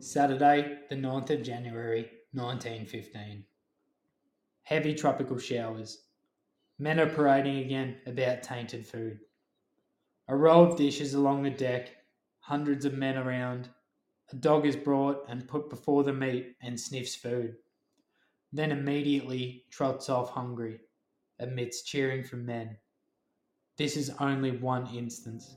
Saturday, the 9th of January, 1915. Heavy tropical showers. Men are parading again about tainted food. A row of dishes along the deck, hundreds of men around. A dog is brought and put before the meat and sniffs food. Then immediately trots off hungry, amidst cheering from men. This is only one instance.